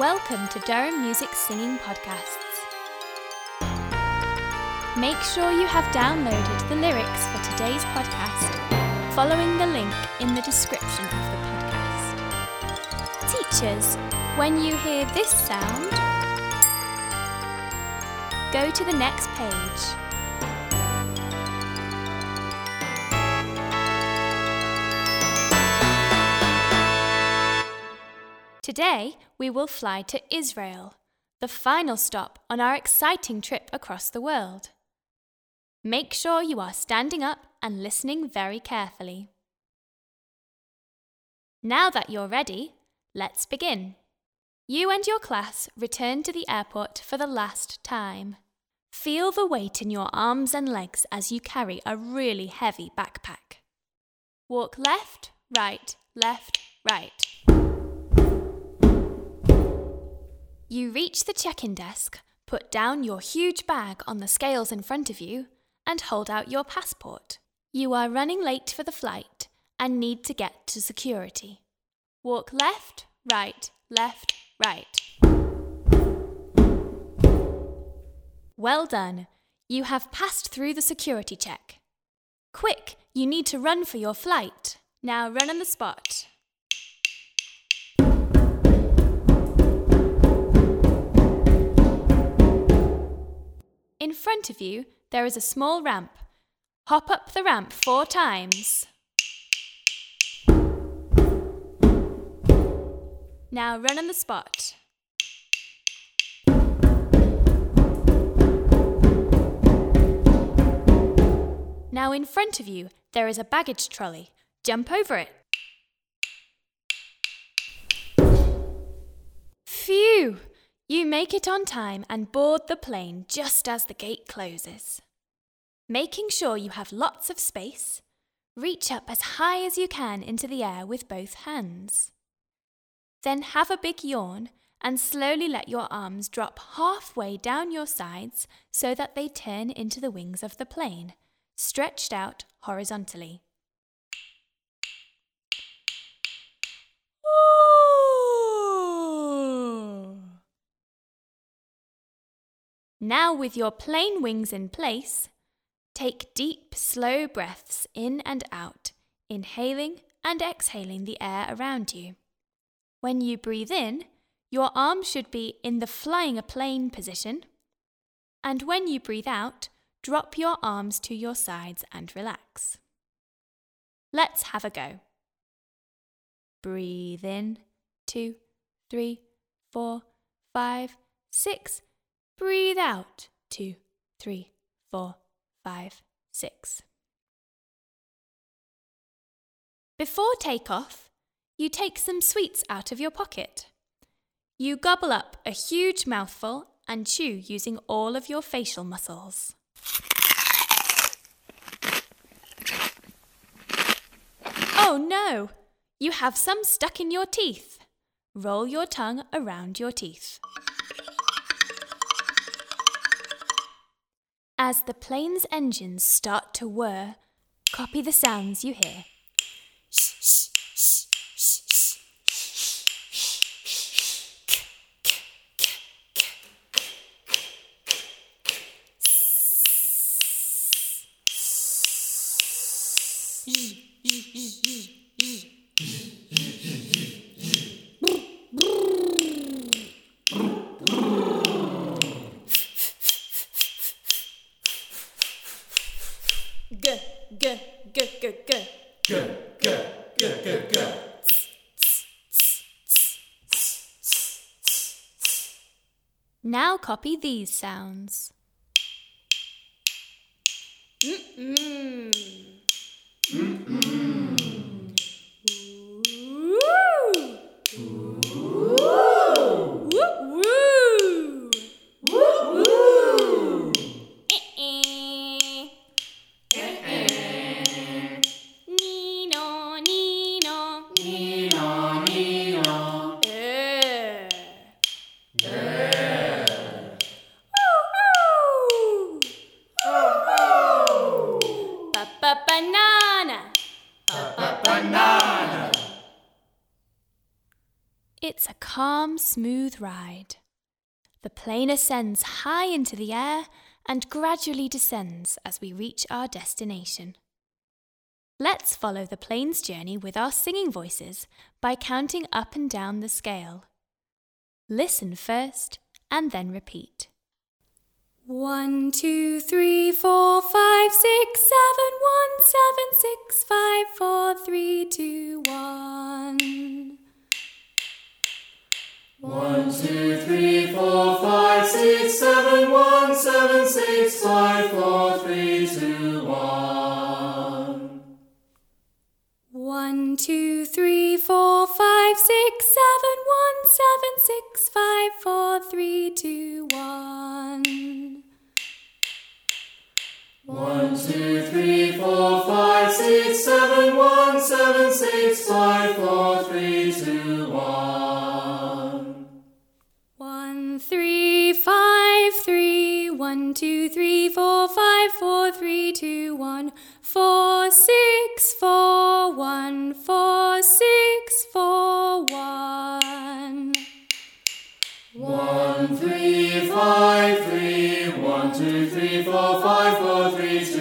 Welcome to Durham Music Singing Podcasts. Make sure you have downloaded the lyrics for today's podcast following the link in the description of the podcast. Teachers, when you hear this sound, go to the next page. Today, we will fly to Israel, the final stop on our exciting trip across the world. Make sure you are standing up and listening very carefully. Now that you're ready, let's begin. You and your class return to the airport for the last time. Feel the weight in your arms and legs as you carry a really heavy backpack. Walk left, right, left, right. You reach the check in desk, put down your huge bag on the scales in front of you, and hold out your passport. You are running late for the flight and need to get to security. Walk left, right, left, right. Well done. You have passed through the security check. Quick, you need to run for your flight. Now run on the spot. In front of you, there is a small ramp. Hop up the ramp four times. Now run on the spot. Now in front of you, there is a baggage trolley. Jump over it. Phew! You make it on time and board the plane just as the gate closes. Making sure you have lots of space, reach up as high as you can into the air with both hands. Then have a big yawn and slowly let your arms drop halfway down your sides so that they turn into the wings of the plane, stretched out horizontally. Now, with your plane wings in place, take deep, slow breaths in and out, inhaling and exhaling the air around you. When you breathe in, your arms should be in the flying a plane position. And when you breathe out, drop your arms to your sides and relax. Let's have a go. Breathe in, two, three, four, five, six. Breathe out. Two, three, four, five, six. Before takeoff, you take some sweets out of your pocket. You gobble up a huge mouthful and chew using all of your facial muscles. Oh no! You have some stuck in your teeth. Roll your tongue around your teeth. As the plane's engines start to whir, copy the sounds you hear. Now copy these sounds. Nino, calm, smooth ride. The plane ascends high into the air and gradually descends as we reach our destination. Let's follow the plane's journey with our singing voices by counting up and down the scale. Listen first and then repeat. One, two, three, four, five, six, seven, one, seven, six, five, four, three, two, one. One, two, three, four, five, six, seven, one, seven, six, five, four, three, two, one. One, two, three, four, five, six, seven, one, seven, six, five, four, three, two, one. One, two, three, four, five, six, seven, one, seven, six, five, four, three, two, one, two, three, four, five, four, three, two, one, four, six, four, one, four, six, four, one. One, three, five, three, one, two, three, four, five, four, three, two,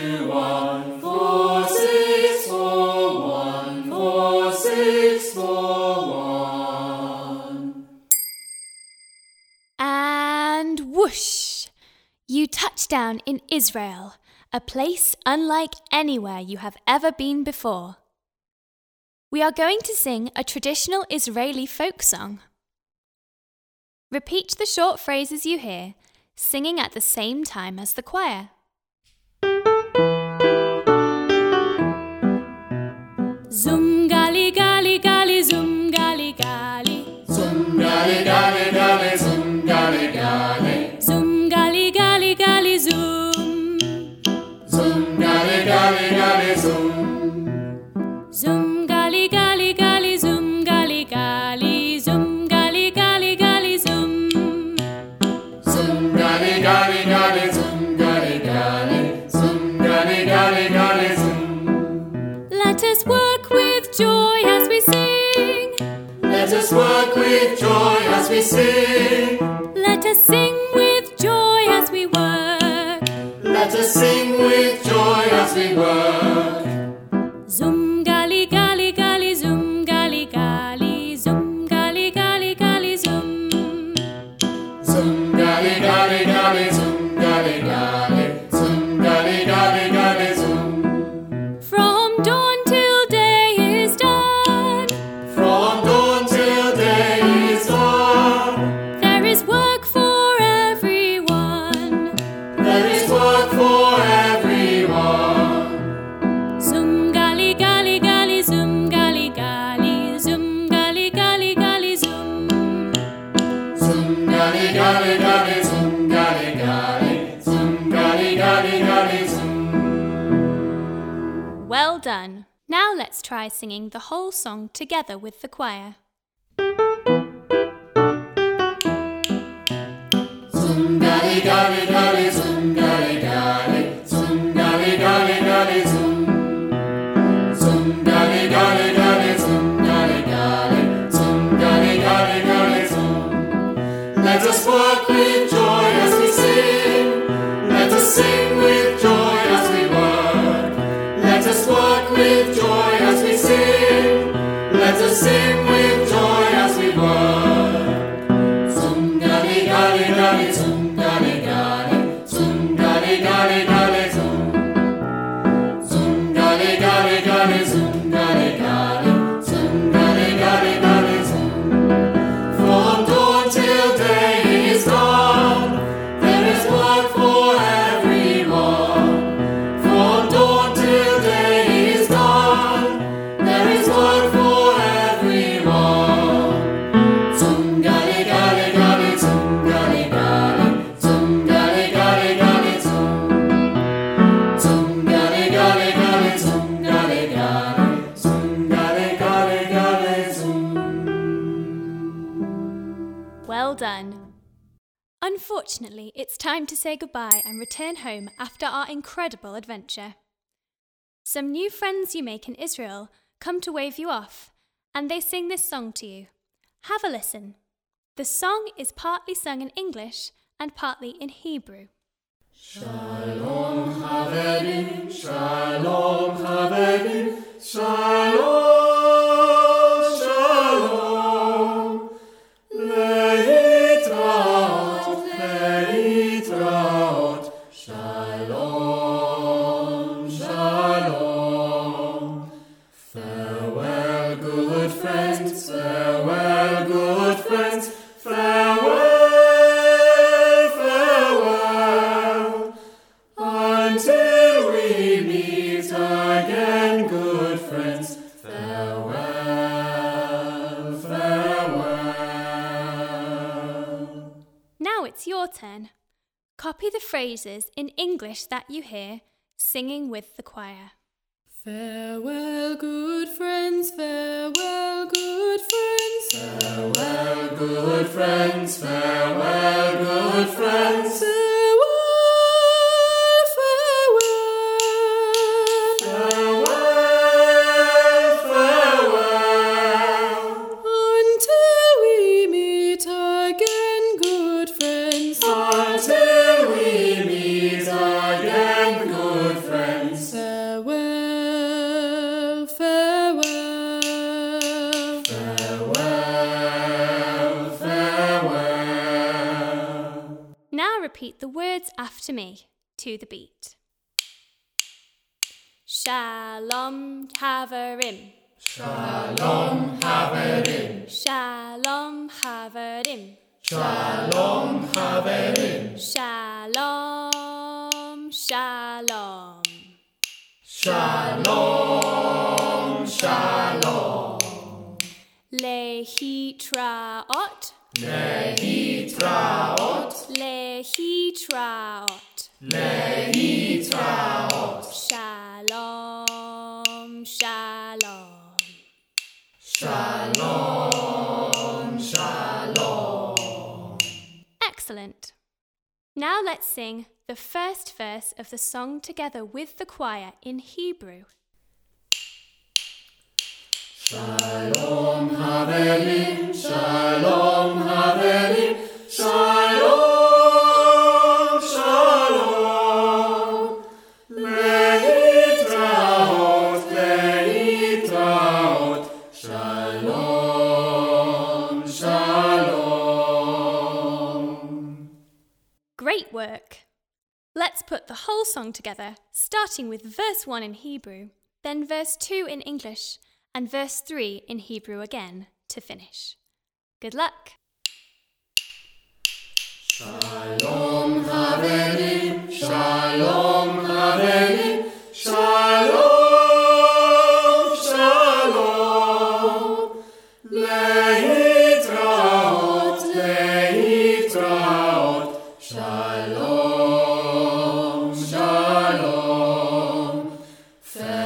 down in Israel, a place unlike anywhere you have ever been before. We are going to sing a traditional Israeli folk song. Repeat the short phrases you hear, singing at the same time as the choir. With joy as we sing. Let us sing with joy as we work. Let us sing with joy as we work. Well done! Now let's try singing the whole song together with the choir. Zum gali gali Unfortunately, it's time to say goodbye and return home after our incredible adventure. Some new friends you make in Israel come to wave you off, and they sing this song to you. have a listen. The song is partly sung in English and partly in Hebrew. Shalom Haverim, Shalom Haverim, Shalom, 10. Copy the phrases in English that you hear singing with the choir. Farewell, good friends, farewell, good friends. Farewell, good friends, farewell, good friends. After me to the beat. Shalom Haverim. Shalom Haverim, Shalom Haverim. Shalom Haverim, Shalom, Shalom. Shalom, Shalom. Lehitraot, Lehitraot, lehitraot. Lehitraot. Shalom, Shalom. Shalom, Shalom. Excellent. Now let's sing the first verse of the song together with the choir in Hebrew. Shalom Haverim, Shalom Haverim, Shalom, put the whole song together, starting with verse 1 in Hebrew, then verse 2 in English, and verse 3 in Hebrew again to finish. Good luck! Shalom Haverim, Shalom Haverim, Shalom,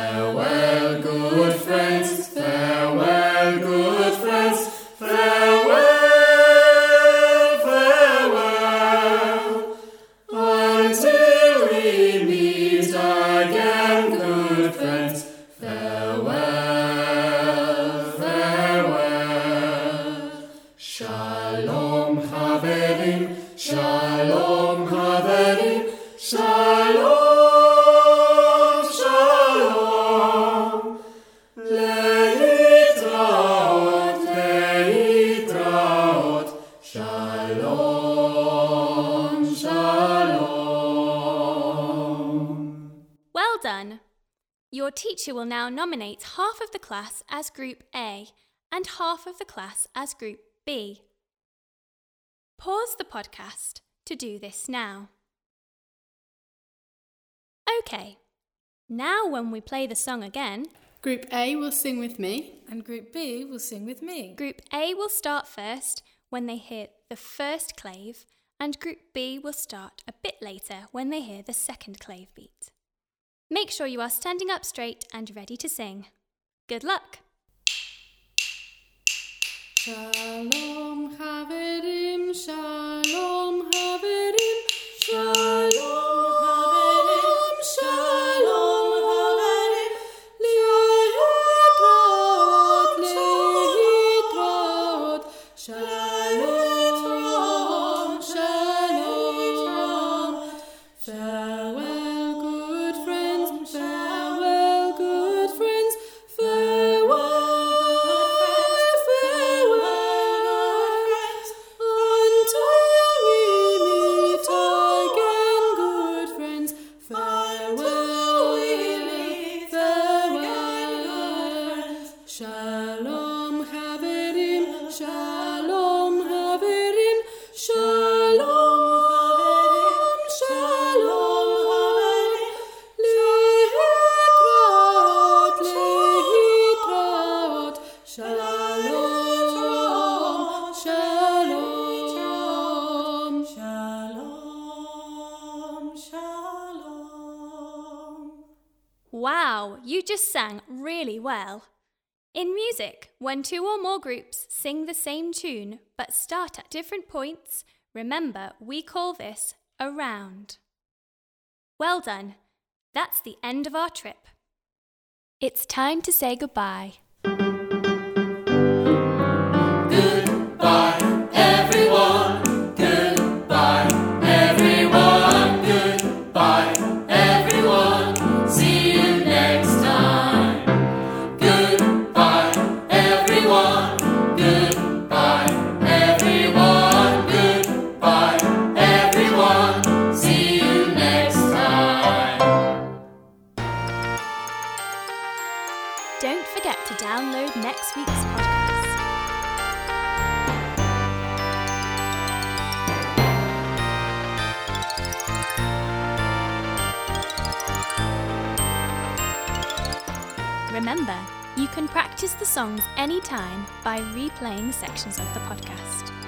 Farewell, teacher will now nominate half of the class as Group A and half of the class as Group B. Pause the podcast to do this now. Okay, now when we play the song again, Group A will sing with me. And Group B will sing with me. Group A will start first when they hear the first clave, and Group B will start a bit later when they hear the second clave beat. Make sure you are standing up straight and ready to sing. Good luck! Shalom Haverim, Shalom Haverim, Shalom sang really well. In music, when two or more groups sing the same tune but start at different points, remember we call this a round. Well done. That's the end of our trip. It's time to say goodbye. Forget to download next week's podcast. Remember, you can practice the songs anytime by replaying sections of the podcast.